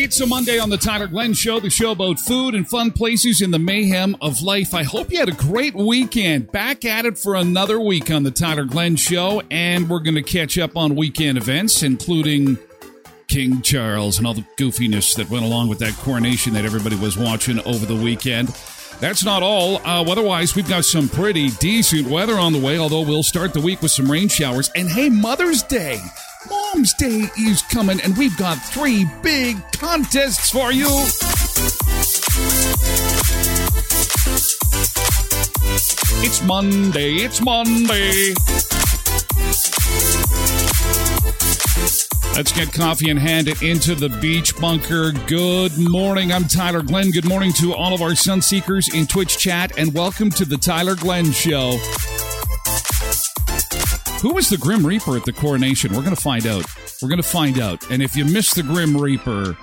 It's a Monday on the Tyler Glen Show, the show about food and fun places in the mayhem of life. I hope you had a great weekend. Back at it for another week on the Tyler Glen Show, and we're going to catch up on weekend events, including King Charles and all the goofiness that went along with that coronation that everybody was watching over the weekend. That's not all. Uh, otherwise, we've got some pretty decent weather on the way, although we'll start the week with some rain showers. And hey, Mother's Day! Mom's Day is coming, and we've got three big contests for you. It's Monday, it's Monday. Let's get coffee in hand and into the beach bunker. Good morning. I'm Tyler Glen. Good morning to all of our sun seekers in Twitch chat, and welcome to the Tyler Glen Show. Who was the Grim Reaper at the coronation? We're going to find out. We're going to find out. And if you missed the Grim Reaper,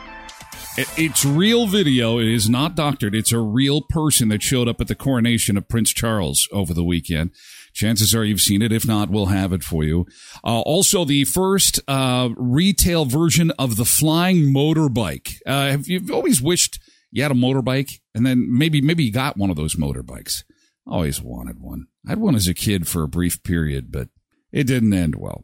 it's real video. It is not doctored. It's a real person that showed up at the coronation of Prince Charles over the weekend. Chances are you've seen it. If not, we'll have it for you. Uh, also, the first uh, retail version of the flying motorbike. Uh, have you always wished you had a motorbike, and then maybe maybe you got one of those motorbikes? Always wanted one. I had one as a kid for a brief period, but it didn't end well.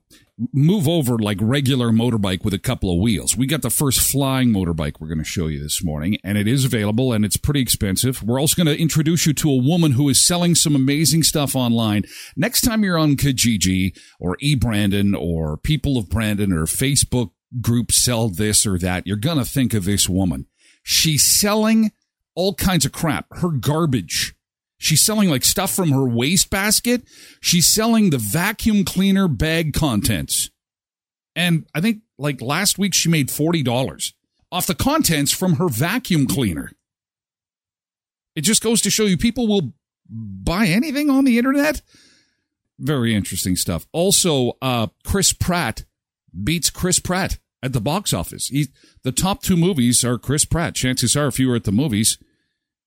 Move over like regular motorbike with a couple of wheels. We got the first flying motorbike we're going to show you this morning, and it is available and it's pretty expensive. We're also going to introduce you to a woman who is selling some amazing stuff online. Next time you're on Kijiji or eBrandon or People of Brandon or Facebook group sell this or that, you're going to think of this woman. She's selling all kinds of crap, her garbage She's selling like stuff from her wastebasket. She's selling the vacuum cleaner bag contents. And I think like last week she made $40 off the contents from her vacuum cleaner. It just goes to show you people will buy anything on the internet. Very interesting stuff. Also, uh, Chris Pratt beats Chris Pratt at the box office. He, the top two movies are Chris Pratt. Chances are, if you were at the movies,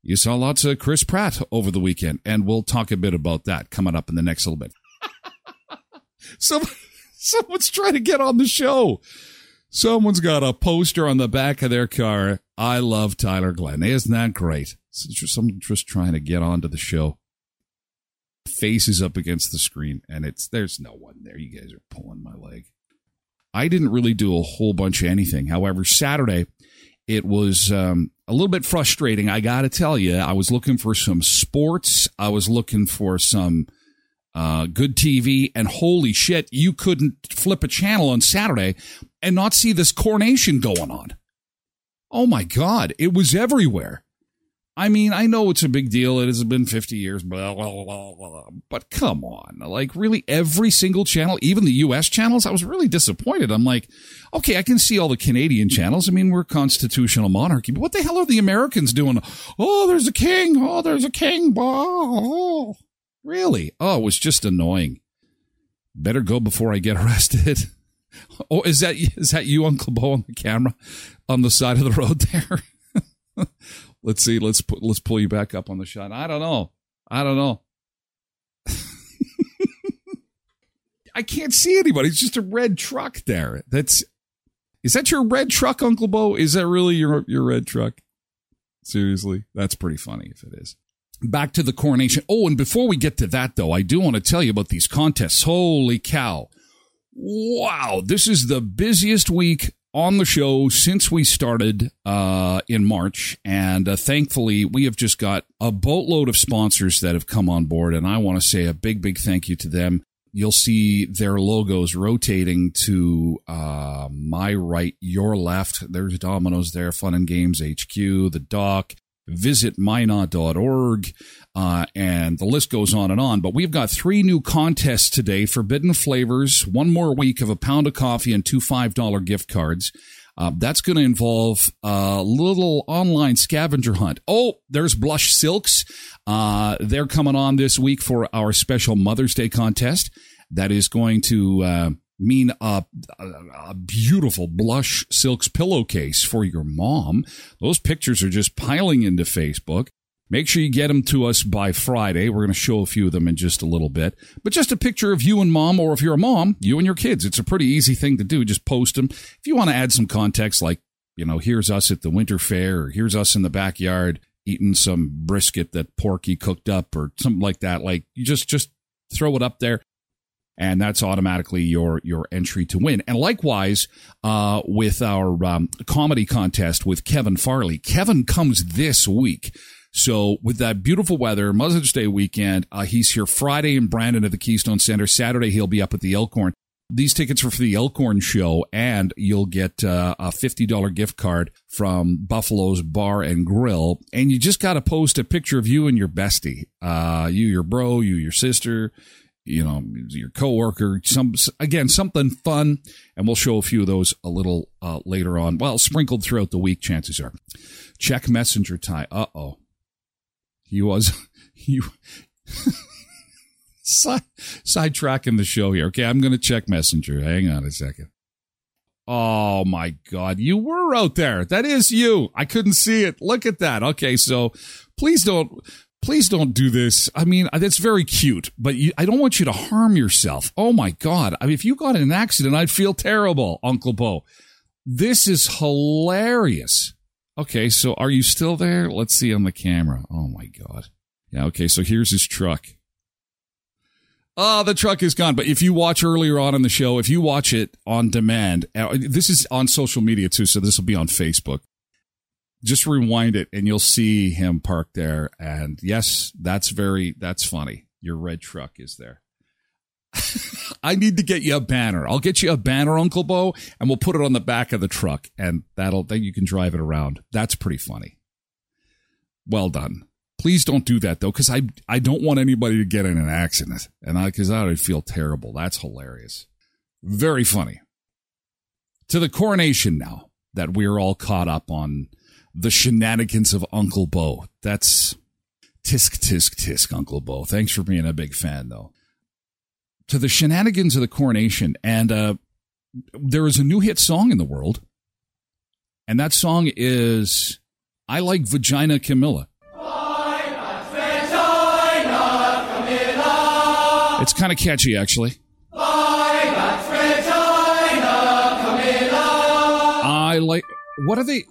you saw lots of Chris Pratt over the weekend, and we'll talk a bit about that coming up in the next little bit. so, someone's trying to get on the show. Someone's got a poster on the back of their car. I love Tyler Glen. Isn't that great? Someone just trying to get onto the show. Face is up against the screen, and it's there's no one there. You guys are pulling my leg. I didn't really do a whole bunch of anything. However, Saturday it was um, a little bit frustrating. I got to tell you, I was looking for some sports. I was looking for some uh, good TV, and holy shit, you couldn't flip a channel on Saturday and not see this coronation going on. Oh my God, it was everywhere. I mean, I know it's a big deal. It has been 50 years, blah, blah, blah, but come on. Like, really, every single channel, even the U.S. channels, I was really disappointed. I'm like, okay, I can see all the Canadian channels. I mean, we're constitutional monarchy, but what the hell are the Americans doing? Oh, there's a king. Oh, there's a king. Oh, really? Oh, it was just annoying. Better go before I get arrested. Oh, is that, is that you, Uncle Bo, on the camera on the side of the road there? Let's see. Let's put, let's pull you back up on the shot. I don't know. I don't know. I can't see anybody. It's just a red truck there. That's is that your red truck, Uncle Bo? Is that really your your red truck? Seriously, that's pretty funny if it is. Back to the coronation. Oh, and before we get to that, though, I do want to tell you about these contests. Holy cow! Wow, this is the busiest week on the show since we started uh, in March. And uh, thankfully, we have just got a boatload of sponsors that have come on board. And I want to say a big, big thank you to them. You'll see their logos rotating to uh, my right, your left. There's Domino's there, Fun and Games HQ, the dock, visit minot.org, uh, and the list goes on and on. But we've got three new contests today Forbidden Flavours, one more week of a pound of coffee and two $5 gift cards. Uh, that's going to involve a little online scavenger hunt. Oh, there's Blush Silks. Uh, they're coming on this week for our special Mother's Day contest. That is going to uh, mean a, a, beautiful Blush Silks pillowcase for your mom. Those pictures are just piling into Facebook. Make sure you get them to us by Friday. We're going to show a few of them in just a little bit. But just a picture of you and mom, or if you're a mom, you and your kids. It's a pretty easy thing to do. Just post them. If you want to add some context, like, you know, here's us at the winter fair, or here's us in the backyard eating some brisket that Porky cooked up, or something like that. Like, you just, just throw it up there and that's automatically your your entry to win. And likewise, uh, with our um, comedy contest with Kevin Farley, Kevin comes this week. So with that beautiful weather, Mother's Day weekend, uh, he's here Friday in Brandon at the Keystone Center. Saturday he'll be up at the Elkhorn. These tickets are for the Elkhorn show, and you'll get uh, a fifty dollar gift card from Buffalo's Bar and Grill. And you just got to post a picture of you and your bestie, uh, you, your bro, you, your sister, you know, your coworker. Some again something fun, and we'll show a few of those a little uh, later on. Well, sprinkled throughout the week, chances are. Check messenger tie. Uh oh. He was he side sidetracking the show here. Okay, I'm going to check Messenger. Hang on a second. Oh my God, you were out there. That is you. I couldn't see it. Look at that. Okay, so please don't, please don't do this. I mean, uh, that's very cute, but you, I don't want you to harm yourself. Oh my God. I mean, if you got in an accident, I'd feel terrible, Uncle Bo. This is hilarious. Okay, so are you still there? Let's see on the camera. Oh my god. Yeah, okay, so here's his truck. Oh, the truck is gone. But if you watch earlier on in the show, if you watch it on demand, uh, this is on social media too, so this will be on Facebook. Just rewind it and you'll see him parked there. And yes, that's very, that's funny. Your red truck is there. I need to get you a banner. I'll get you a banner, Uncle Bo, and we'll put it on the back of the truck, and that'll then you can drive it around. That's pretty funny. Well done. Please don't do that though, because I I don't want anybody to get in an accident, and I because I would feel terrible. That's hilarious. Very funny. To the coronation now that we're all caught up on the shenanigans of Uncle Bo. That's tisk tisk tisk, Uncle Bo. Thanks for being a big fan though to the shenanigans of the coronation. And uh, there is a new hit song in the world. And that song is I Like Vagina Camilla. It's kind of catchy, actually. I like. What are they?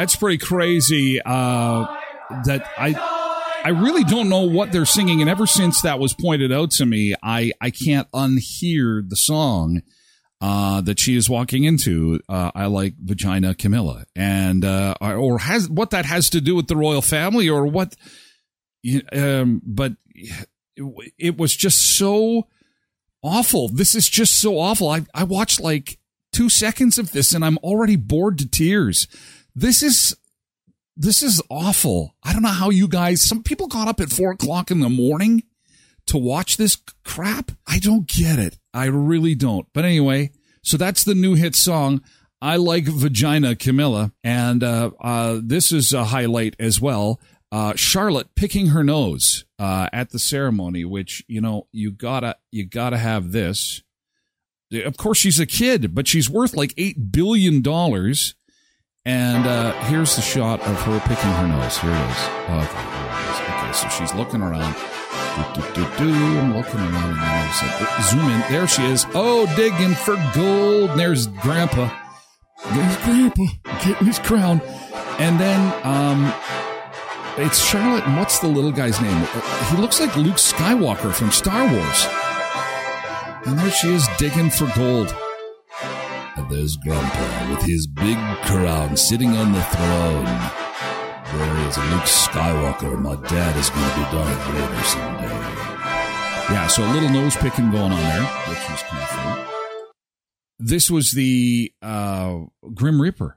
That's pretty crazy. Uh, that I I really don't know what they're singing, and ever since that was pointed out to me, I I can't unhear the song uh, that she is walking into. Uh, I like vagina Camilla, and uh, or has what that has to do with the royal family, or what? Um, but it, it was just so awful. This is just so awful. I I watched like two seconds of this, and I'm already bored to tears. This is this is awful. I don't know how you guys. Some people got up at four o'clock in the morning to watch this crap. I don't get it. I really don't. But anyway, so that's the new hit song. I like Vagina Camilla, and uh, uh, this is a highlight as well. Uh, Charlotte picking her nose uh, at the ceremony, which you know you gotta you gotta have this. Of course, she's a kid, but she's worth like eight billion dollars. And uh, here's the shot of her picking her nose. Here it is. Okay, here it is. Okay, so she's looking around. Do, do, do, do. I'm looking around and oh, zoom in. There she is. Oh, digging for gold. And there's Grandpa. There's Grandpa getting his crown. And then um, it's Charlotte. And what's the little guy's name? Uh, he looks like Luke Skywalker from Star Wars. And there she is digging for gold. And there's Grandpa with his big crown sitting on the throne. There is Luke Skywalker. My dad is going to be Darth Vader someday. Yeah, so a little nose picking going on there, which was kind of fun. This was the uh, Grim Reaper.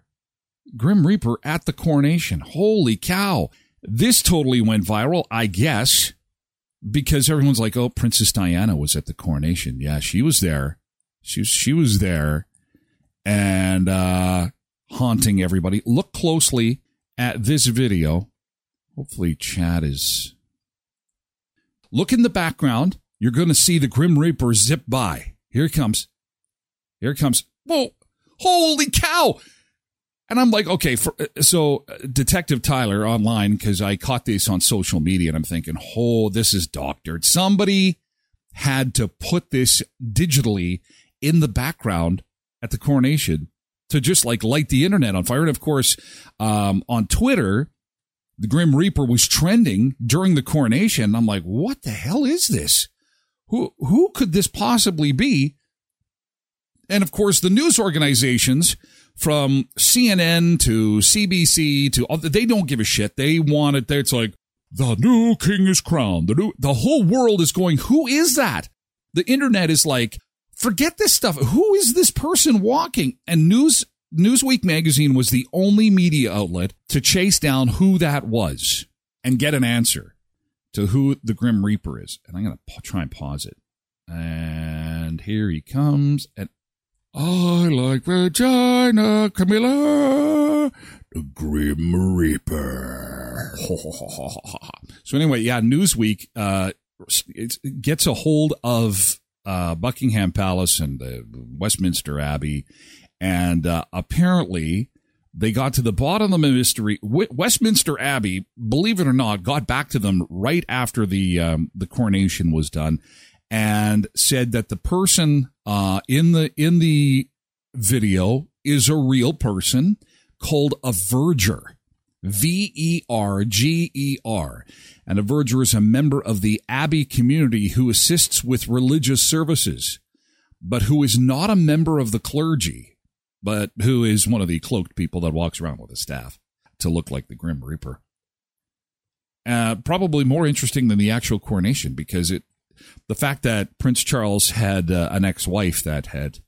Grim Reaper at the coronation. Holy cow. This totally went viral, I guess, because everyone's like, "Oh, Princess Diana was at the coronation. Yeah, she was there. She was, she was there, and uh, haunting everybody." Look closely at this video. Hopefully, Chad is. Look in the background. You're going to see the Grim Reaper zip by. Here he comes. Here comes. Whoa! Holy cow! And I'm like, okay, for, so uh, Detective Tyler online, because I caught this on social media and I'm thinking, oh, this is doctored. Somebody had to put this digitally in the background at the coronation to just like light the internet on fire. And of course, um, on Twitter, the Grim Reaper was trending during the coronation. I'm like, what the hell is this? Who, who could this possibly be? And of course, the news organizations from CNN to CBC to they don't give a shit. They want it. It's like the new king is crowned. The new, the whole world is going. Who is that? The internet is like, forget this stuff. Who is this person walking? And news Newsweek magazine was the only media outlet to chase down who that was and get an answer to who the Grim Reaper is. And I'm going to try and pause it. And here he comes. And I like vagina, Camilla, the Grim Reaper. so anyway, yeah, Newsweek uh, it gets a hold of uh, Buckingham Palace and the Westminster Abbey, and uh, apparently they got to the bottom of the mystery. Westminster Abbey, believe it or not, got back to them right after the um, the coronation was done, and said that the person uh, in the in the video is a real person called a verger. V E R G E R. And a verger is a member of the Abbey community who assists with religious services, but who is not a member of the clergy, but who is one of the cloaked people that walks around with a staff to look like the Grim Reaper. Uh, probably more interesting than the actual coronation because it the fact that Prince Charles had uh, an ex-wife that had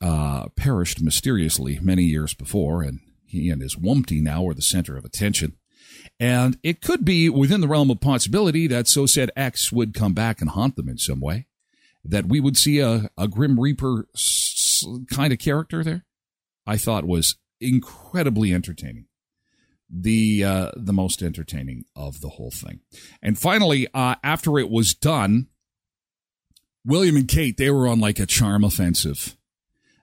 uh, perished mysteriously many years before, and he and his wumpty now are the center of attention. And it could be within the realm of possibility that so said X would come back and haunt them in some way. That we would see a, a Grim Reaper s- kind of character there, I thought was incredibly entertaining the uh, the most entertaining of the whole thing. And finally, uh, after it was done, William and Kate, they were on like a charm offensive.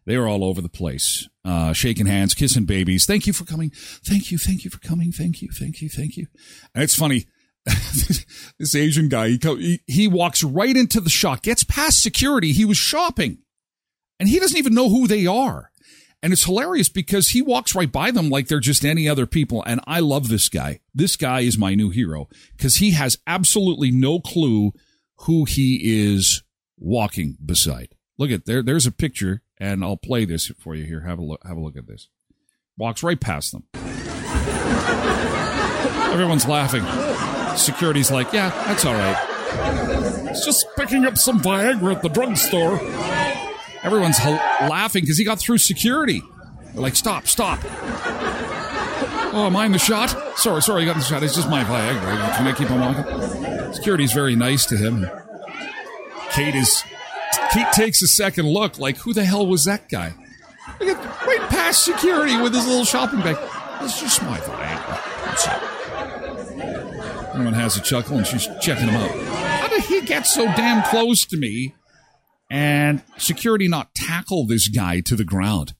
They were all over the place, uh, shaking hands, kissing babies. Thank you for coming. Thank you. Thank you for coming. Thank you. Thank you. Thank you. And it's funny. this Asian guy, he, he, he walks right into the shop, gets past security. He was shopping and he doesn't even know who they are. And it's hilarious because he walks right by them like they're just any other people. And I love this guy. This guy is my new hero because he has absolutely no clue who he is walking beside. Look at there. There's a picture, and I'll play this for you here. Have a look. Have a look at this. Walks right past them. Everyone's laughing. Security's like, yeah, that's all right. It's just picking up some Viagra at the drugstore. Everyone's laughing because he got through security. They're like, stop, stop. Oh, am I in the shot? Sorry, sorry, you got in the shot. It's just my Viagra. Can I keep on walking? Security's very nice to him. Kate is. Kate takes a second look, like, who the hell was that guy? Right past security with his little shopping bag. It's just my Viagra. Everyone has a chuckle, and she's checking him out. How did he get so damn close to me? And security not tackle this guy to the ground.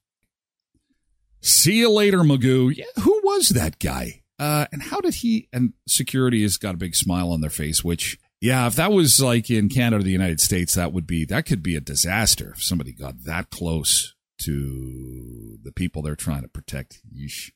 See you later, Magoo. Yeah, who was that guy? Uh, and how did he? And security has got a big smile on their face, which yeah, if that was like in Canada or the United States, that would be that could be a disaster if somebody got that close to the people they're trying to protect. Yeesh.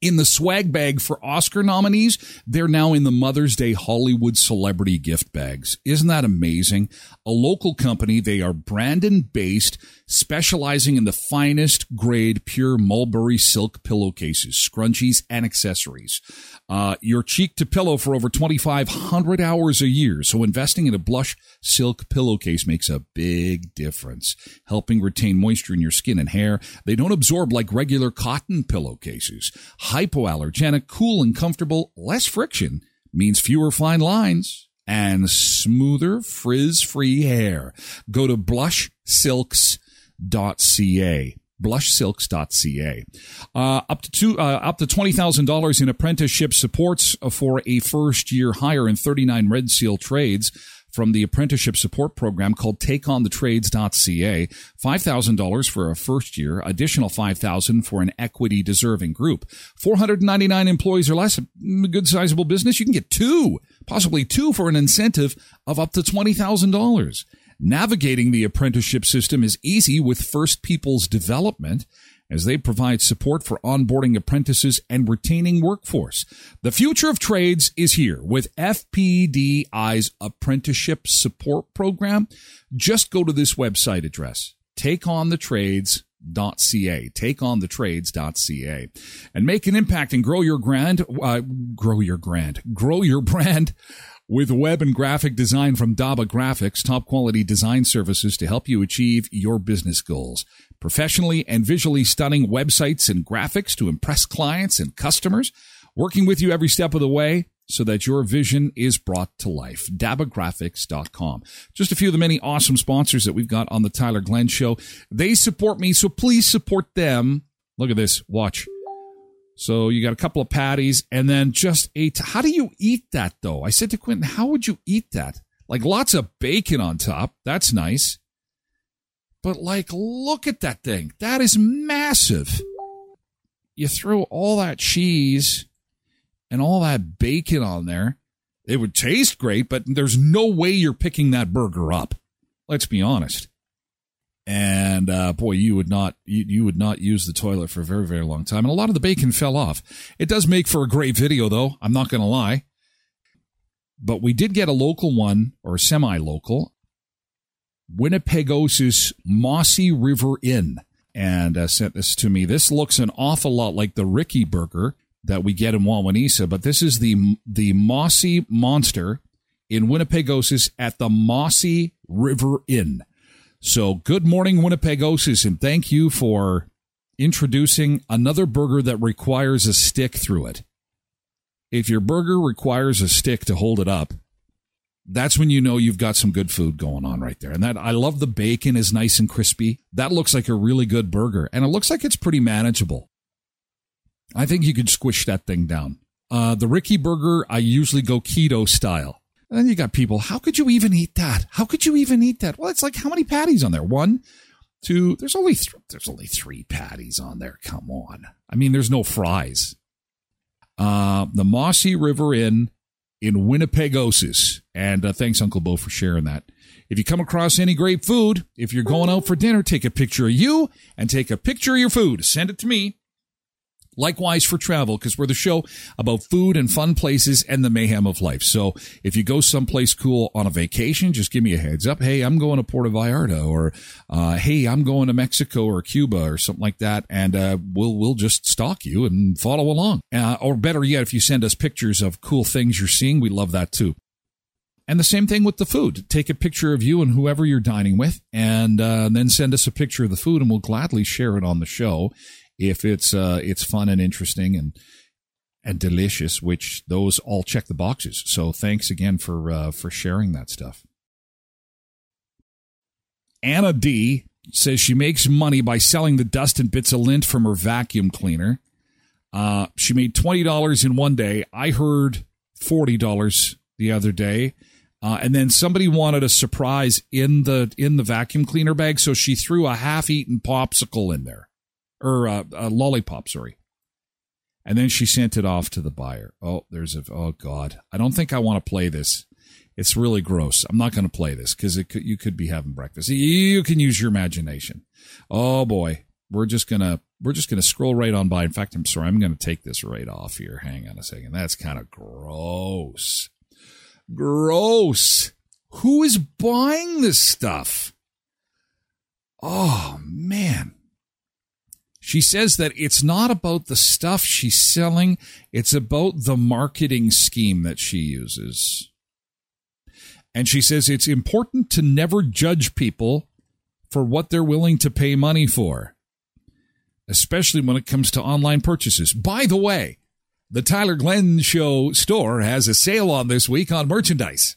In the swag bag for Oscar nominees, they're now in the Mother's Day Hollywood celebrity gift bags. Isn't that amazing? A local company, they are Brandon based specializing in the finest grade pure mulberry silk pillowcases, scrunchies, and accessories. Uh, your cheek to pillow for over 2,500 hours a year. So investing in a blush silk pillowcase makes a big difference, helping retain moisture in your skin and hair. They don't absorb like regular cotton pillowcases. Hypoallergenic, cool and comfortable, less friction means fewer fine lines and smoother frizz-free hair. Go to blushsilks.com blushsilks.ca blushsilks.ca. Uh, up to two, uh, up to twenty thousand dollars in apprenticeship supports for a first year hire in thirty nine Red Seal trades from the apprenticeship support program called takeonthetrades.ca. $5,000 for a first year, additional 5000 for an equity deserving group. 499 employees or less, a good sizable business. You can get two, possibly two for an incentive of up to $20,000. Navigating the apprenticeship system is easy with First People's Development as they provide support for onboarding apprentices and retaining workforce. The future of trades is here with FPDI's apprenticeship support program. Just go to this website address, takeonthetrades.ca, takeonthetrades.ca, and make an impact and grow your brand, uh, grow your brand, grow your brand with web and graphic design from Daba Graphics, top quality design services to help you achieve your business goals. Professionally and visually stunning websites and graphics to impress clients and customers, working with you every step of the way so that your vision is brought to life. DabaGraphics.com. Just a few of the many awesome sponsors that we've got on the Tyler Glen Show. They support me, so please support them. Look at this. Watch. So you got a couple of patties and then just ate. How do you eat that though? I said to Quentin, how would you eat that? Like lots of bacon on top. That's nice. But like, look at that thing. That is massive. You throw all that cheese and all that bacon on there. It would taste great, but there's no way you're picking that burger up. Let's be honest and uh, boy, you would not you, you, would not use the toilet for a very very long time, and a lot of the bacon fell off. It does make for a great video, though. I'm not going to lie. But we did get a local one or semi-local, Winnipegosis Mossy River Inn, and uh, sent this to me. This looks an awful lot like the Ricky Burger that we get in Wawanesa, but this is the the Mossy Monster in Winnipegosis at the Mossy River Inn. So, good morning, Winnipegosis, and thank you for introducing another burger that requires a stick through it. If your burger requires a stick to hold it up, that's when you know you've got some good food going on right there. And that I love the bacon is nice and crispy. That looks like a really good burger, and it looks like it's pretty manageable. I think you could squish that thing down. Uh, the Ricky Burger, I usually go keto style. And then you got people, how could you even eat that? How could you even eat that? Well, it's like how many patties on there? One, two, there's only th- there's only three patties on there. Come on. I mean, there's no fries. Uh, the Mossy River Inn in Winnipegosis. And uh, thanks, Uncle Bo, for sharing that. If you come across any great food, if you're going out for dinner, take a picture of you and take a picture of your food. Send it to me Likewise for travel, because we're the show about food and fun places and the mayhem of life. So if you go someplace cool on a vacation, just give me a heads up. Hey, I'm going to Puerto Vallarta or, uh, hey, I'm going to Mexico or Cuba or something like that. And, uh, we'll, we'll just stalk you and follow along. Uh, or better yet, if you send us pictures of cool things you're seeing, we love that too. And the same thing with the food. Take a picture of you and whoever you're dining with, and uh, then send us a picture of the food, and we'll gladly share it on the show if it's uh, it's fun and interesting and and delicious, which those all check the boxes. So thanks again for uh, for sharing that stuff. Anna D says she makes money by selling the dust and bits of lint from her vacuum cleaner. Uh, she made twenty dollars in one day. I heard forty dollars the other day, uh, and then somebody wanted a surprise in the in the vacuum cleaner bag, so she threw a half-eaten popsicle in there or uh, a lollipop, sorry. And then she sent it off to the buyer. Oh, there's a, oh God. I don't think I want to play this. It's really gross. I'm not going to play this because you could be having breakfast. You can use your imagination. Oh boy. We're just going to, we're just going to scroll right on by. In fact, I'm sorry. I'm going to take this right off here. Hang on a second. That's kind of gross. Gross. Who is buying this stuff? Oh, man. She says that it's not about the stuff she's selling, it's about the marketing scheme that she uses. And she says it's important to never judge people for what they're willing to pay money for, especially when it comes to online purchases. By the way, the Tyler Glen Show store has a sale on this week on merchandise.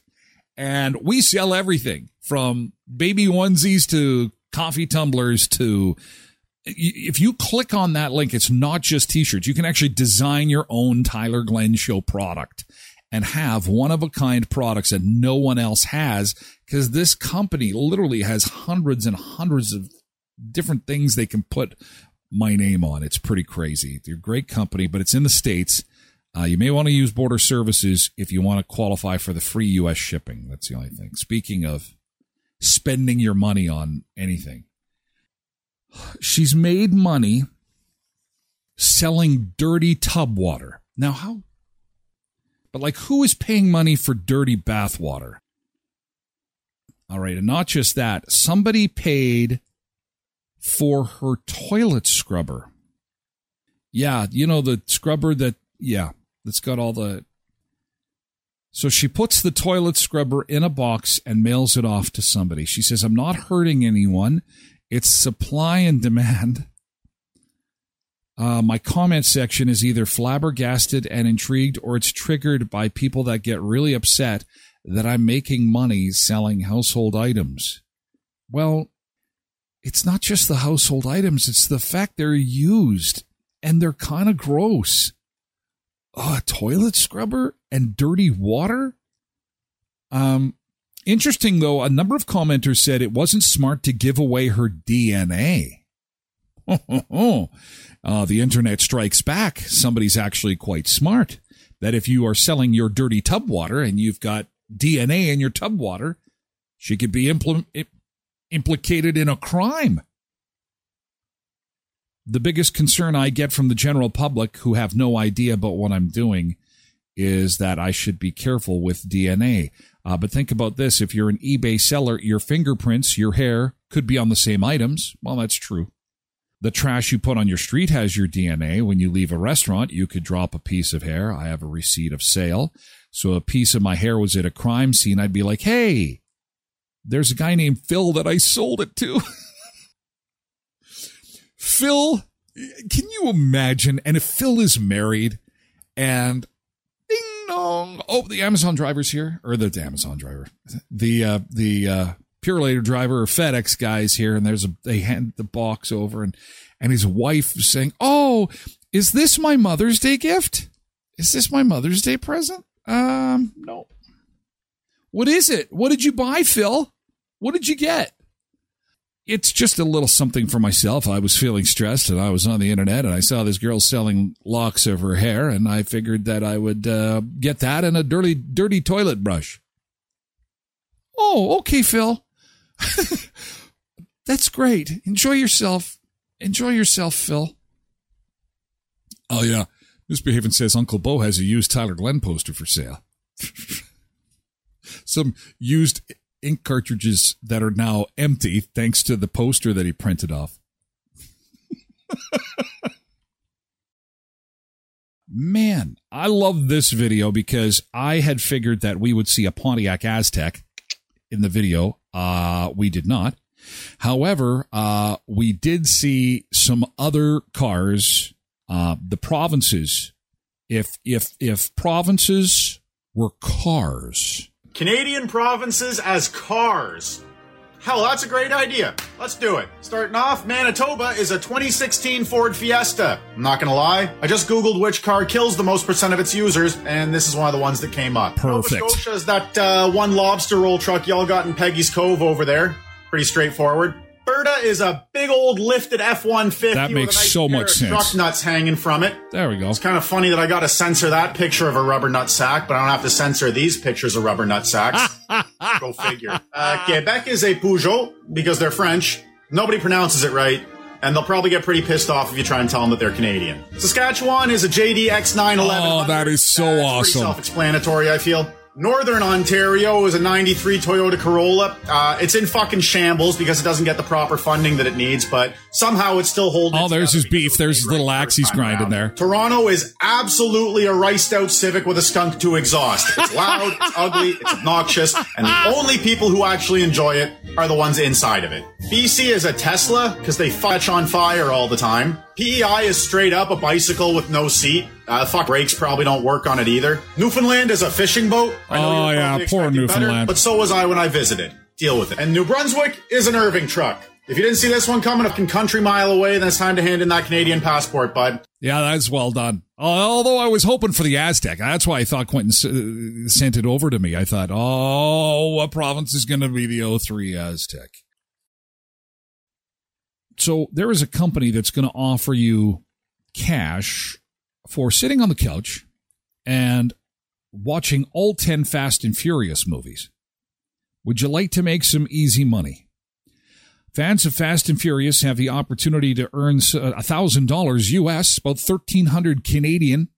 And we sell everything from baby onesies to coffee tumblers to if you click on that link, it's not just t-shirts. You can actually design your own Tyler Glen Show product and have one of a kind products that no one else has because this company literally has hundreds and hundreds of different things they can put my name on. It's pretty crazy. They're a great company, but it's in the States. Uh, you may want to use border services if you want to qualify for the free U.S. shipping. That's the only thing. Speaking of spending your money on anything, she's made money selling dirty tub water. Now, how but like, who is paying money for dirty bath water? All right. And not just that, somebody paid for her toilet scrubber. Yeah. You know, the scrubber that, yeah, that's got all the. So she puts the toilet scrubber in a box and mails it off to somebody. She says, I'm not hurting anyone. It's supply and demand. Uh, my comment section is either flabbergasted and intrigued or it's triggered by people that get really upset that I'm making money selling household items. Well, it's not just the household items, it's the fact they're used and they're kind of gross. Oh, a toilet scrubber and dirty water? Um, interesting though, a number of commenters said it wasn't smart to give away her DNA. uh, the internet strikes back. Somebody's actually quite smart. That if you are selling your dirty tub water and you've got DNA in your tub water, she could be impl- implicated in a crime. The biggest concern I get from the general public who have no idea about what I'm doing is that I should be careful with DNA. Uh, but think about this if you're an eBay seller, your fingerprints, your hair could be on the same items. Well, that's true. The trash you put on your street has your DNA. When you leave a restaurant, you could drop a piece of hair. I have a receipt of sale. So a piece of my hair was at a crime scene. I'd be like, hey, there's a guy named Phil that I sold it to. Phil, can you imagine? And if Phil is married and dong, oh, the Amazon driver's here, or the Amazon driver, the, uh, the, uh, Purolator driver or FedEx guys here, and there's a they hand the box over, and and his wife saying, "Oh, is this my Mother's Day gift? Is this my Mother's Day present? Um, no. What is it? What did you buy, Phil? What did you get?" It's just a little something for myself. I was feeling stressed and I was on the internet and I saw this girl selling locks of her hair and I figured that I would uh, get that and a dirty, dirty toilet brush. Oh, okay, Phil. That's great. Enjoy yourself. Enjoy yourself, Phil. Oh, yeah. Misbehaving says Uncle Bo has a used Tyler Glen poster for sale. Some used ink cartridges that are now empty thanks to the poster that he printed off. Man, I love this video because I had figured that we would see a Pontiac Aztek in the video. Uh, we did not. However, uh, we did see some other cars. Uh, the provinces, if if if provinces were cars, Canadian provinces as cars. Hell, that's a great idea. Let's do it. Starting off, Manitoba is a 2016 Ford Fiesta. I'm not gonna lie, I just googled which car kills the most percent of its users, and this is one of the ones that came up. Perfect. Nova Scotia is that uh, one lobster roll truck y'all got in Peggy's Cove over there. Pretty straightforward. Alberta is a big old lifted F one fifty. That makes nice so much sense. Truck nuts hanging from it. there we go. It's kind of funny that I got to censor that picture of a rubber nut sack, but I don't have to censor these pictures of rubber nut sacks. Go figure. Uh, Quebec is a Peugeot because they're French. Nobody pronounces it right, and they'll probably get pretty pissed off if you try and tell them that they're Canadian. Saskatchewan is a JD X911. Oh, that is so That's awesome. Self-explanatory, I feel. Northern Ontario is a 93 Toyota Corolla. Uh, it's in fucking shambles because it doesn't get the proper funding that it needs, but somehow it's still holding. Oh, there's his beef. There's his little axe he's grinding there. Toronto is absolutely a riced out Civic with a Skunk2 exhaust. It's loud, it's ugly, it's obnoxious, and the only people who actually enjoy it are the ones inside of it. BC is a Tesla because they fetch on fire all the time. PEI is straight up a bicycle with no seat. Uh, fuck brakes probably don't work on it either. Newfoundland is a fishing boat. I know oh yeah, poor Newfoundland. Better, but so was I when I visited. Deal with it. And New Brunswick is an Irving truck. If you didn't see this one coming up a country mile away, then it's time to hand in that Canadian passport, bud. Yeah, that's well done. Although I was hoping for the Aztek. That's why I thought Quentin uh, sent it over to me. I thought, oh, what province is going to be the 03 Aztek? So there is a company that's going to offer you cash for sitting on the couch and watching all 10 Fast and Furious movies. Would you like to make some easy money? Fans of Fast and Furious have the opportunity to earn $1,000 US, about 1300 Canadian,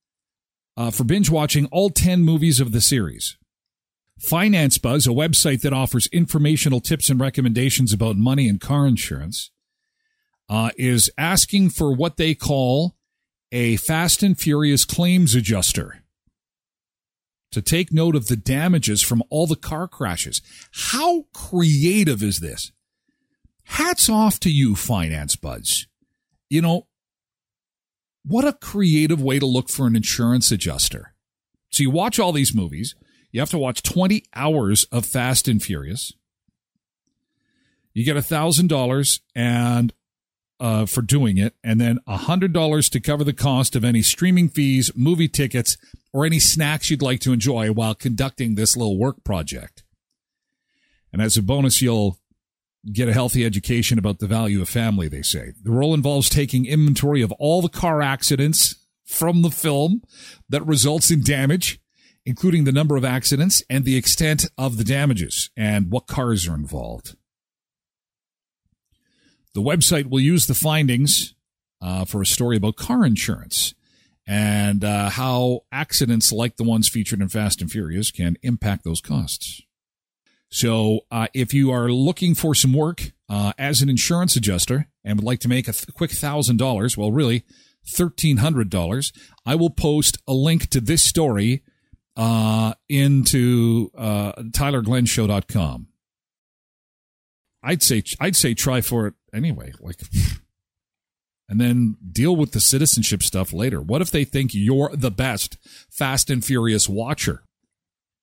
uh, for binge watching all 10 movies of the series. Finance Buzz, a website that offers informational tips and recommendations about money and car insurance, uh, is asking for what they call a Fast and Furious claims adjuster to take note of the damages from all the car crashes. How creative is this? Hats off to you, Finance Buzz. You know, what a creative way to look for an insurance adjuster. So you watch all these movies. You have to watch 20 hours of Fast and Furious. You get a thousand dollars and uh, for doing it, and then $100 to cover the cost of any streaming fees, movie tickets, or any snacks you'd like to enjoy while conducting this little work project. And as a bonus, you'll get a healthy education about the value of family, they say. The role involves taking inventory of all the car accidents from the film that results in damage, including the number of accidents and the extent of the damages and what cars are involved. The website will use the findings uh, for a story about car insurance and uh, how accidents like the ones featured in Fast and Furious can impact those costs. So, uh, if you are looking for some work uh, as an insurance adjuster and would like to make a th- quick thousand dollars, well, really thirteen hundred dollars, I will post a link to this story uh, into uh, TylerGlenShow.com. I'd say I'd say try for it anyway. Like, and then deal with the citizenship stuff later. What if they think you're the best Fast and Furious watcher?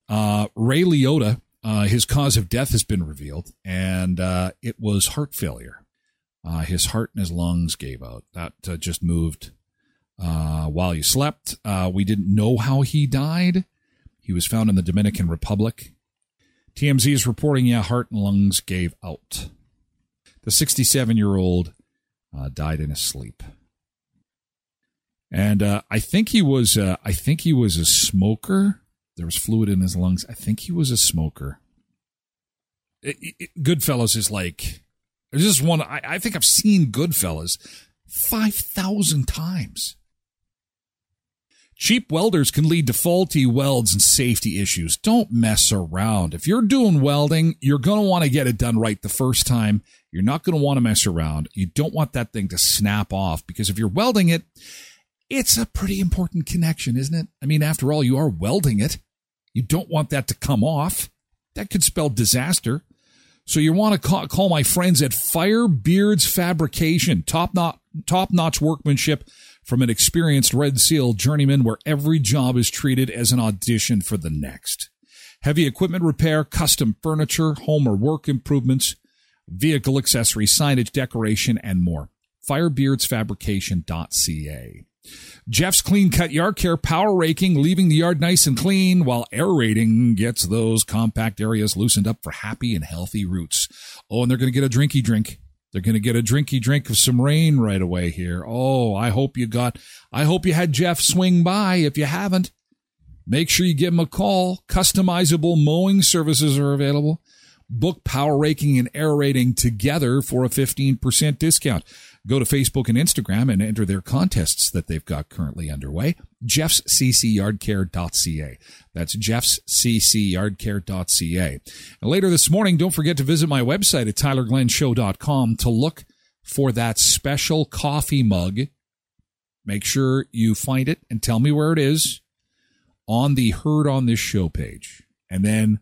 Uh, Ray Liotta, uh, his cause of death has been revealed, and uh, it was heart failure. Uh, his heart and his lungs gave out. That uh, just moved uh, while he slept. we didn't know how he died. He was found in the Dominican Republic. TMZ is reporting, yeah, heart and lungs gave out. The 67 year old uh, died in his sleep. And uh, I think he was, uh, I think he was a smoker. There was fluid in his lungs. I think he was a smoker. It, it, Goodfellas is like, there's just one. I, I think I've seen Goodfellas 5,000 times. Cheap welders can lead to faulty welds and safety issues. Don't mess around. If you're doing welding, you're going to want to get it done right the first time. You're not going to want to mess around. You don't want that thing to snap off because if you're welding it, it's a pretty important connection, isn't it? I mean, after all, you are welding it. You don't want that to come off. That could spell disaster. So you want to call, call my friends at Firebeards Fabrication. Top notch, top notch workmanship from an experienced Red Seal journeyman where every job is treated as an audition for the next. Heavy equipment repair, custom furniture, home or work improvements, vehicle accessories, signage, decoration, and more. Firebeardsfabrication.ca. Jeff's Clean Cut Yard Care power raking, leaving the yard nice and clean, while aerating gets those compact areas loosened up for happy and healthy roots. Oh, and they're going to get a drinky drink. They're going to get a drinky drink of some rain right away here. Oh, I hope you got, I hope you had Jeff swing by. If you haven't, make sure you give him a call. Customizable mowing services are available. Book Power raking and Aerating together for a 15% discount. Go to Facebook and Instagram and enter their contests that they've got currently underway. Jeff's jeffsccYardCare.ca. That's Jeff's jeffsccYardCare.ca. And later this morning, don't forget to visit my website at tylerglenshow.com to look for that special coffee mug. Make sure you find it and tell me where it is on the Heard on This Show page. And then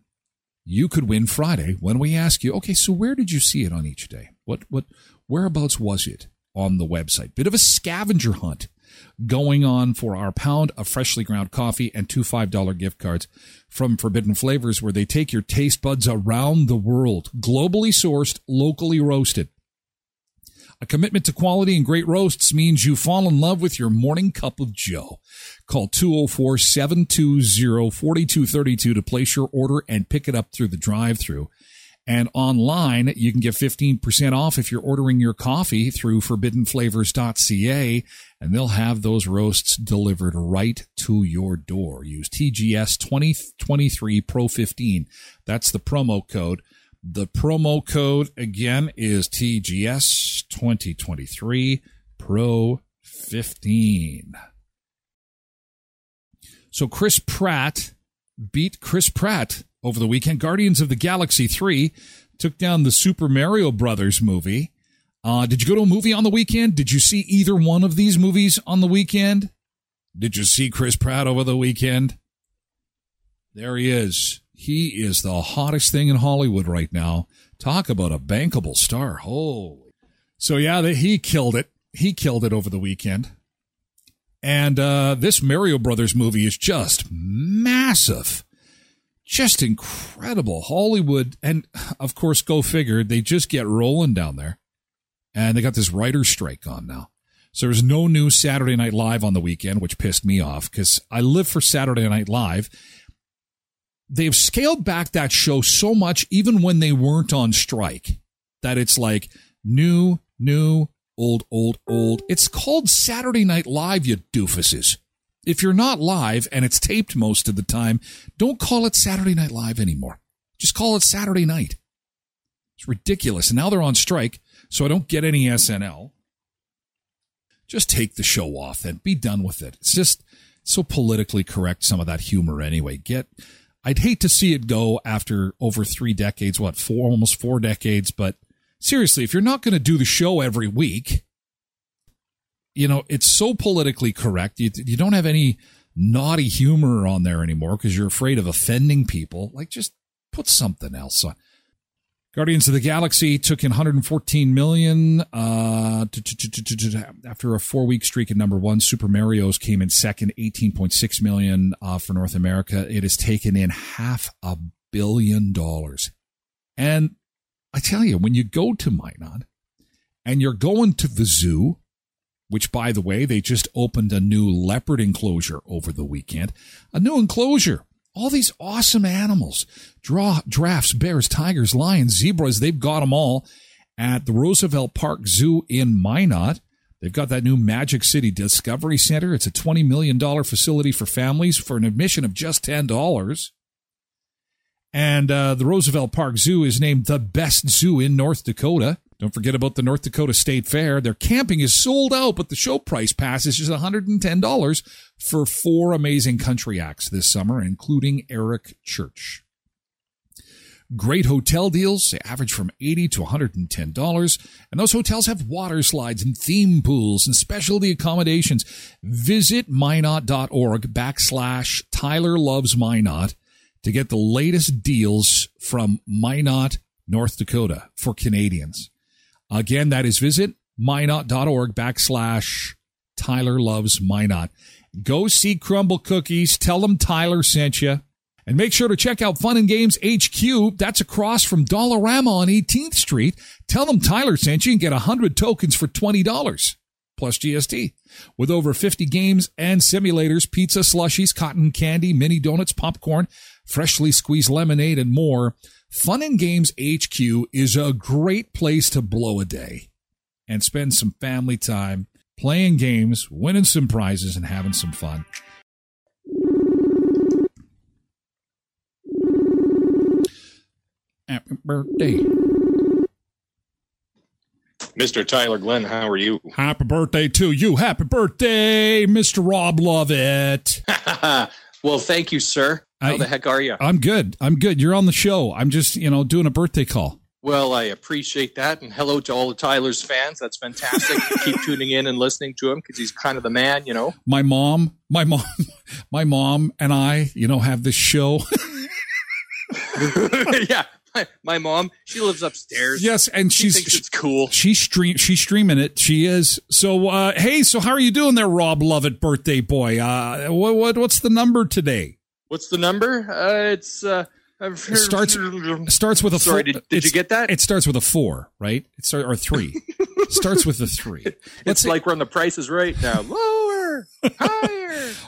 you could win Friday when we ask you, okay, so where did you see it on each day? What, what, whereabouts was it on the website? Bit of a scavenger hunt going on for our pound of freshly ground coffee and two $5 gift cards from Forbidden Flavours, where they take your taste buds around the world, globally sourced, locally roasted. A commitment to quality and great roasts means you fall in love with your morning cup of Joe. Call 204 720 4232 to place your order and pick it up through the drive through. And online, you can get 15% off if you're ordering your coffee through forbiddenflavours.ca, and they'll have those roasts delivered right to your door. Use TGS 2023 Pro 15. That's the promo code. The promo code again is TGS 2023 Pro 15. So Chris Pratt beat Chris Pratt over the weekend. Guardians of the Galaxy 3 took down the Super Mario Brothers movie. Uh, did you go to a movie on the weekend? Did you see either one of these movies on the weekend? Did you see Chris Pratt over the weekend? There he is. He is the hottest thing in Hollywood right now. Talk about a bankable star. Holy. So yeah, he killed it. He killed it over the weekend. And uh, this Mario Brothers movie is just massive. Just incredible. Hollywood, and of course, go figure, they just get rolling down there. And they got this writer's strike on now. So there's no new Saturday Night Live on the weekend, which pissed me off because I live for Saturday Night Live they've scaled back that show so much, even when they weren't on strike, that it's like new, new, old, old, old. It's called Saturday Night Live, you doofuses. If you're not live and it's taped most of the time, don't call it Saturday Night Live anymore. Just call it Saturday Night. It's ridiculous. And now they're on strike, so I don't get any SNL. Just take the show off and be done with it. It's just so politically correct, some of that humor anyway. Get I'd hate to see it go after over three decades, what, four, almost four decades. But seriously, if you're not going to do the show every week, you know, it's so politically correct. You, you don't have any naughty humor on there anymore because you're afraid of offending people. Like, just put something else on. Guardians of the Galaxy took in 114 million uh, after a four-week streak at number one. Super Mario's came in second, 18.6 million uh, for North America. It has taken in half a billion dollars. And I tell you, when you go to Minot and you're going to the zoo, which by the way, they just opened a new leopard enclosure over the weekend, a new enclosure all these awesome animals. Draw giraffes bears tigers lions zebras they've got them all at the roosevelt park zoo in minot. They've got that new magic city discovery center. It's a $20 million facility for families for an admission of just $10 and uh, the roosevelt park zoo is named the best zoo in north dakota don't forget about the North Dakota State Fair. Their camping is sold out, but the show price pass is just $110 for four amazing country acts this summer, including Eric Church. Great hotel deals. They average from 80 to $110. And those hotels have water slides and theme pools and specialty accommodations. Visit minot.org backslash Tyler Loves Minot to get the latest deals from Minot, North Dakota for Canadians. Again, that is visit minot.org backslash Tyler loves Minot. Go see Crumble Cookies. Tell them Tyler sent you. And make sure to check out Fun and Games HQ. That's across from Dollarama on 18th Street. Tell them Tyler sent you and get 100 tokens for $20 plus GST. With over 50 games and simulators, pizza, slushies, cotton candy, mini donuts, popcorn, freshly squeezed lemonade, and more. Fun and Games HQ is a great place to blow a day and spend some family time playing games, winning some prizes, and having some fun. Happy birthday. Mr. Tyler Glen, how are you? Happy birthday to you. Happy birthday, Mr. Rob Lovett. well, thank you, sir. How I- the heck are you? I'm good. I'm good. You're on the show. I'm just, you know, doing a birthday call. Well, I appreciate that, and hello to all the Tyler's fans. That's fantastic. Keep tuning in and listening to him because he's kind of the man, you know. My mom, my mom, my mom and I, you know, have this show. yeah, my, my mom, she lives upstairs. yes, and she she's thinks it's cool. she's stream she's streaming it. She is. So uh hey, so how are you doing there, Rob Lovett, birthday boy? Uh what, what what's the number today? What's the number? Uh, it's uh, It starts it starts with a Sorry, four. did, did you get that? It starts with a four, right? It start or three. starts with a three. Let's it's see. like we're on the prices right now. Lower, higher.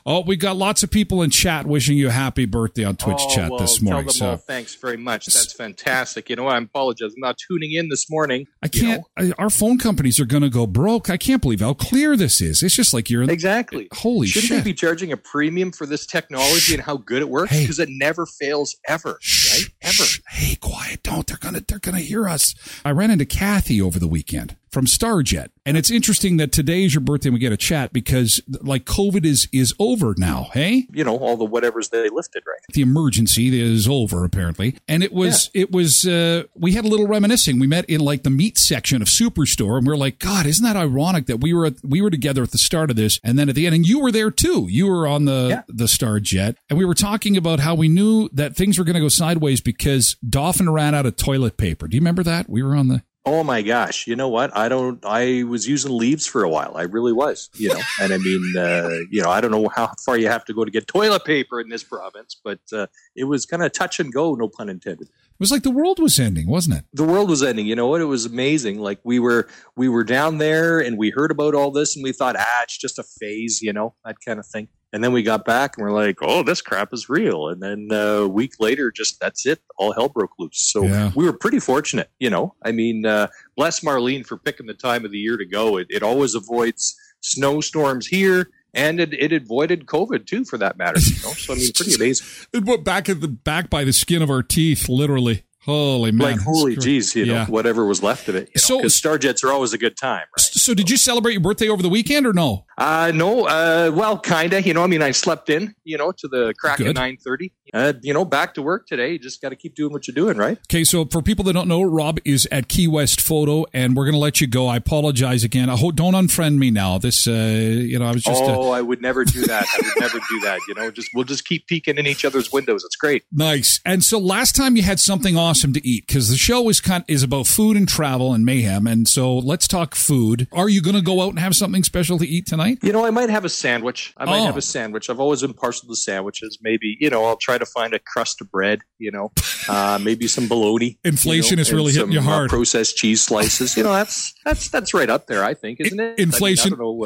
Oh, we got lots of people in chat wishing you a happy birthday on Twitch oh, chat well, this morning. So thanks very much. That's fantastic. You know, I apologize. I'm not tuning in this morning. I can't. know. I, our phone companies are going to go broke. I can't believe how clear this is. It's just like you're in. Exactly. Holy shit. Shouldn't shit! they be charging a premium for this technology and how good it works? Hey. Because it never fails ever, Shh, right? Ever. shh. Hey, quiet! Don't. They're gonna. They're gonna hear us. I ran into Kathy over the weekend from Starjet, and it's interesting that today is your birthday and we get a chat because like COVID is is over now. Hey, You know, all the whatevers they lifted, right? the emergency is over apparently. And it was it was uh we had a little reminiscing. We met in like the meat section of superstore and we are like god isn't that ironic that we were at, we were together at the start of this and then at the end and you were there too. You were on the Yeah. the Starjet. And we were talking about how we knew that things were going to go sideways because dolphin ran out of toilet paper. Do you remember that? We were on the Oh my gosh! You know what? I don't. I was using leaves for a while. I really was. You know, and I mean, uh, you know, I don't know how far you have to go to get toilet paper in this province, but uh, it was kind of touch and go. No pun intended. it was like the world was ending wasn't it the world was ending. You know what? It was amazing. Like we were we were down there and we heard about all this and we thought, ah, it's just a phase, you know, that kind of thing. And then we got back and we're like, oh, this crap is real. And then uh, a week later, just that's it. All hell broke loose. So Yeah. we were pretty fortunate, you know. I mean, uh, bless Marlene for picking the time of the year to go. It, it always avoids snowstorms here. And it, it avoided COVID too, for that matter. You know, so I mean, pretty amazing. it went back at the back by the skin of our teeth literally holy man like holy geez, you know, Yeah. whatever was left of it. You So- know, because Starjets are always a good time, right? so did you celebrate your birthday over the weekend or no Uh, no, uh, well, kinda. You know, I mean, I slept in, you know, to the crack Good. of nine thirty. Uh, you know, back to work today. You just got to keep doing what you're doing, right? Okay, so for people that don't know, Rob is at Key West Photo, and we're going to let you go. I apologize again. I hope, don't unfriend me now. This, uh, you know, I was just uh, oh, I would never do that. I would never do that. You know, just we'll just keep peeking in each other's windows. It's great. nice. And so last time you had something awesome to eat because the show is kind is about food and travel and mayhem. And so let's talk food. Are you going to go out and have something special to eat tonight? You know, I might have a sandwich. I might Oh. have a sandwich. I've always been partial to sandwiches. Maybe, you know, I'll try to find a crust of bread. You know, uh, maybe some bologna. Inflation you know, is really hitting you some, uh, hard. processed cheese slices. You know, that's that's that's right up there. I think, isn't it? Inflation- I, mean, I don't know.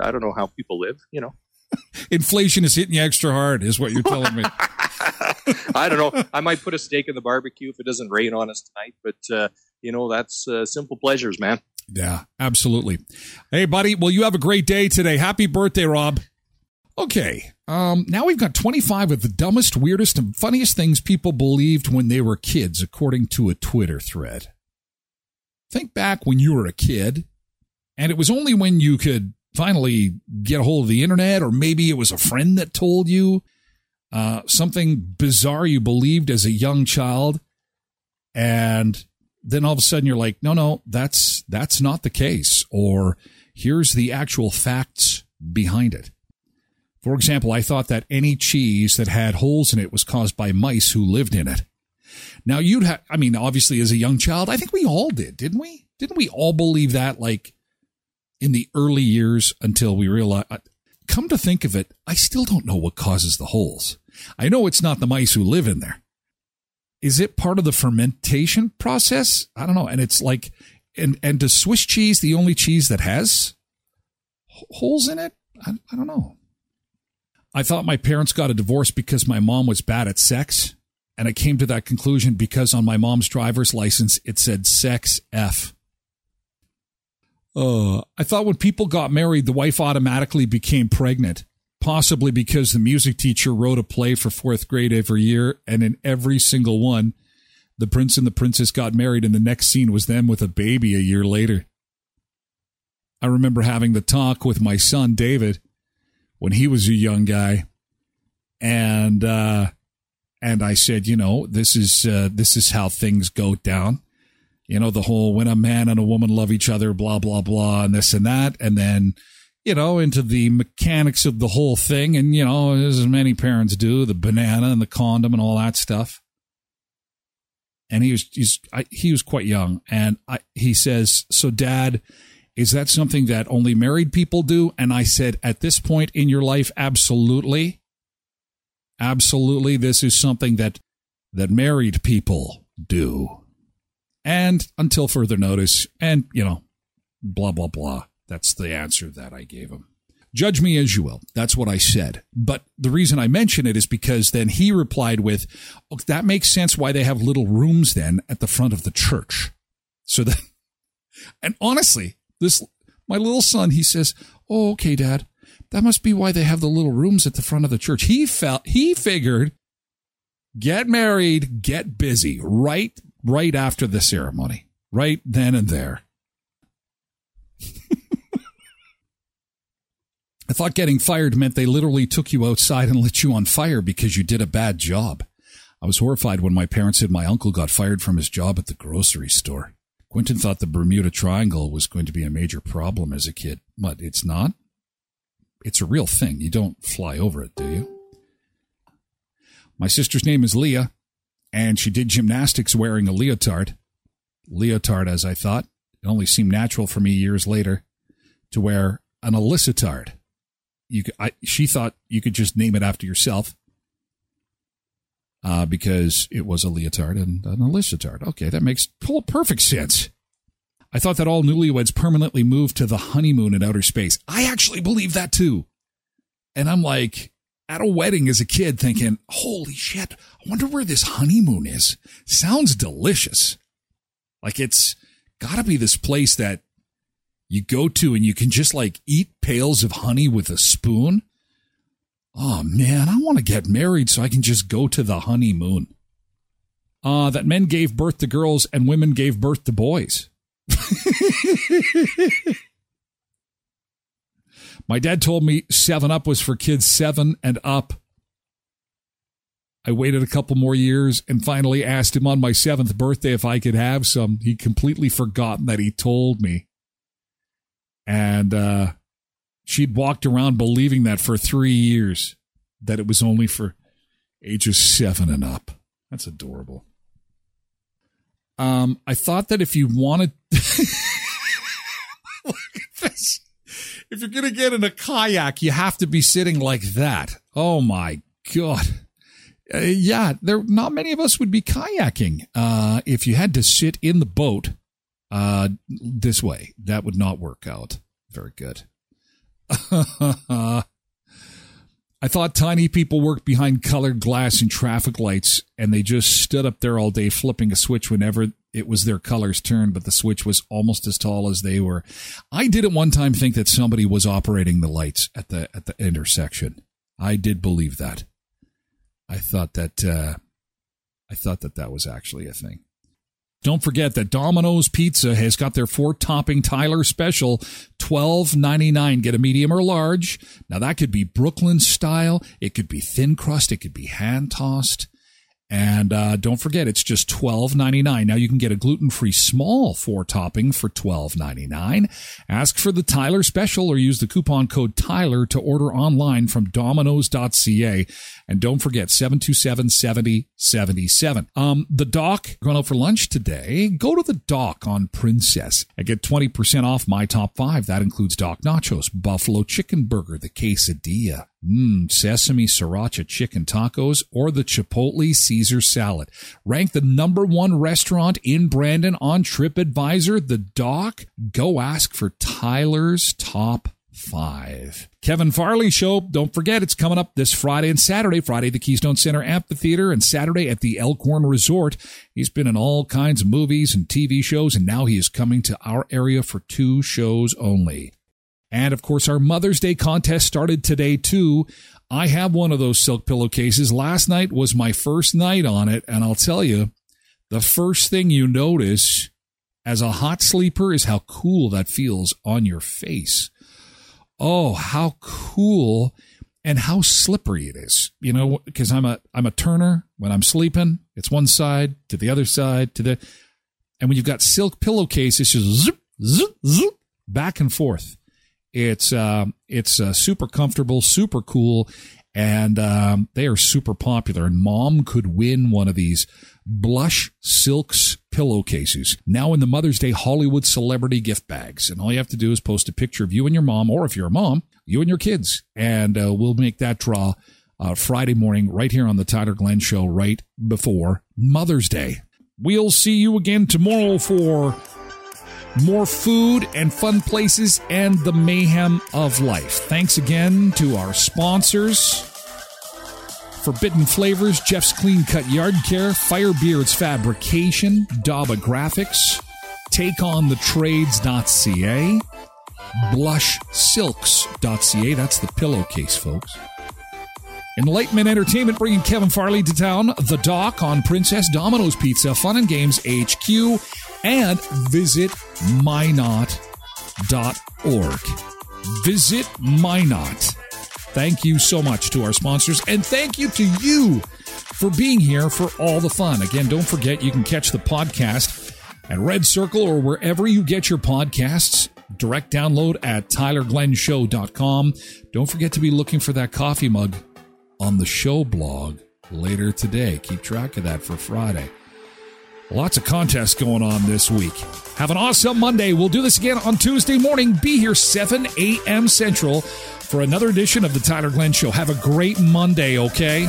Uh, I don't know how people live. You know. Inflation is hitting you extra hard, is what you're telling me. I don't know. I might put a steak in the barbecue if it doesn't rain on us tonight, but uh, you know that's uh, simple pleasures, man. Yeah, absolutely. Hey, buddy. Well, you have a great day today. Happy birthday, Rob. Okay. Um, now we've got 25 of the dumbest, weirdest, and funniest things people believed when they were kids, according to a Twitter thread. Think back when you were a kid, and it was only when you could finally get a hold of the internet, or maybe it was a friend that told you uh, something bizarre you believed as a young child, and then all of a sudden you're like, no, no, that's that's not the case, or here's the actual facts behind it. For example, I thought that any cheese that had holes in it was caused by mice who lived in it. Now you'd have, I mean, obviously as a young child, I think we all did, didn't we? Didn't we all believe that like in the early years until we realized, uh, come to think of it, I still don't know what causes the holes. I know it's not the mice who live in there. Is it part of the fermentation process? I don't know. And it's like, and, and does Swiss cheese the only cheese that has holes in it? I, I don't know. I thought my parents got a divorce because my mom was bad at sex. And I came to that conclusion because on my mom's driver's license, it said sex F. Uh, I thought when people got married, the wife automatically became pregnant, possibly because the music teacher wrote a play for fourth grade every year. And in every single one, the prince and the princess got married, and the next scene was them with a baby a year later. I remember having the talk with my son David when he was a young guy, and uh, and I said, you know, this is uh, this is how things go down. You know, the whole when a man and a woman love each other, blah blah blah, and this and that, and then you know into the mechanics of the whole thing, and you know, as many parents do, the banana and the condom and all that stuff and he was he's I, he was quite young, and I, he says, "So, Dad, is that something that only married people do?" And I said, "At this point in your life, absolutely, absolutely, this is something that that married people do." And until further notice, and you know, blah blah blah. That's the answer that I gave him. Judge me as you will. That's what I said. But the reason I mention it is because then he replied with, oh, that makes sense why they have little rooms then at the front of the church. So that, and honestly, this, my little son, he says, Oh, okay, dad. That must be why they have the little rooms at the front of the church. He felt, he figured, get married, get busy right, right after the ceremony, right then and there. I thought getting fired meant they literally took you outside and lit you on fire because you did a bad job. I was horrified when my parents said my uncle got fired from his job at the grocery store. Quentin thought the Bermuda Triangle was going to be a major problem as a kid, but it's not. It's a real thing. You don't fly over it, do you? My sister's name is Leah, and she did gymnastics wearing a leotard. Leotard, as I thought. It only seemed natural for me years later to wear an elicitard you I, she thought you could just name it after yourself uh, because it was a leotard and an elicitard. Okay, that makes perfect sense. I thought that all newlyweds permanently moved to the honeymoon in outer space. I actually believe that too. And I'm like, at a wedding as a kid thinking, holy shit, I wonder where this honeymoon is. Sounds delicious. Like it's gotta be this place that you go to and you can just like eat pails of honey with a spoon. Oh man, I want to get married so I can just go to the honeymoon. Uh, that men gave birth to girls and women gave birth to boys. My dad told me 7 Up was for kids 7 and up. I waited a couple more years and finally asked him on my seventh birthday if I could have some. He'd completely forgotten that he told me. And uh, she'd walked around believing that for three years, that it was only for ages seven and up. That's adorable. Um, I thought that if you wanted, look at this. If you're going to get in a kayak, you have to be sitting like that. Oh my God. Uh, yeah, there, not many of us would be kayaking. Uh, if you had to sit in the boat uh, this way. That would not work out. Very good. I thought tiny people worked behind colored glass and traffic lights, and they just stood up there all day flipping a switch whenever it was their color's turn, but the switch was almost as tall as they were. I did at one time think that somebody was operating the lights at the at the intersection. I did believe that. I thought that uh, I thought that that was actually a thing. Don't forget that Domino's Pizza has got their four topping Tyler special, twelve ninety nine. Get a medium or large. Now that could be Brooklyn style. It could be thin crust. It could be hand tossed. And uh, don't forget, it's just twelve ninety nine. Now you can get a gluten free small four topping for twelve ninety nine. Ask for the Tyler special or use the coupon code Tyler to order online from Domino's.ca. And don't forget 727 7077. Um, the dock going out for lunch today. Go to the dock on Princess and get 20% off my top five. That includes Dock Nachos, Buffalo Chicken Burger, the Quesadilla, Mmm, sesame sriracha chicken tacos or the Chipotle Caesar salad. Ranked the number one restaurant in Brandon on TripAdvisor, The Dock. Go ask for Tyler's top five. Kevin Farley Show. Don't forget, it's coming up this Friday and Saturday. Friday the Keystone Center Amphitheater and Saturday at the Elkhorn Resort. He's been in all kinds of movies and TV shows, and now he is coming to our area for two shows only. And of course, our Mother's Day contest started today too. I have one of those silk pillowcases. Last night was my first night on it, and I'll tell you, the first thing you notice as a hot sleeper is how cool that feels on your face. Oh, how cool and how slippery it is. You know, because I'm a I'm a turner when I'm sleeping. It's one side to the other side to the, and when you've got silk pillowcase, it's just zip zip zip back and forth. It's uh, it's uh, super comfortable, super cool, and um, they are super popular. And mom could win one of these blush silks pillowcases now in the Mother's Day Hollywood celebrity gift bags. And all you have to do is post a picture of you and your mom, or if you're a mom, you and your kids, and uh, we'll make that draw uh, Friday morning right here on the Tyler Glen Show right before Mother's Day. We'll see you again tomorrow for more food and fun places and the mayhem of life. Thanks again to our sponsors. Forbidden Flavours, Jeff's Clean Cut Yard Care, Firebeards Fabrication, Daba Graphics, TakeOnTheTrades.ca, BlushSilks.ca. That's the pillowcase, folks. Enlightenment Entertainment bringing Kevin Farley to town, The Dock on Princess Domino's Pizza, Fun and Games HQ, and visit minot.org. Visit Minot. Thank you so much to our sponsors, and thank you to you for being here for all the fun. Again, don't forget you can catch the podcast at Red Circle or wherever you get your podcasts. Direct download at tylerglenshow.com. Don't forget to be looking for that coffee mug on the show blog later today. Keep track of that for Friday. Lots of contests going on this week. Have an awesome Monday. We'll do this again on Tuesday morning. Be here 7 a.m. Central for another edition of the Tyler Glen Show. Have a great Monday, okay?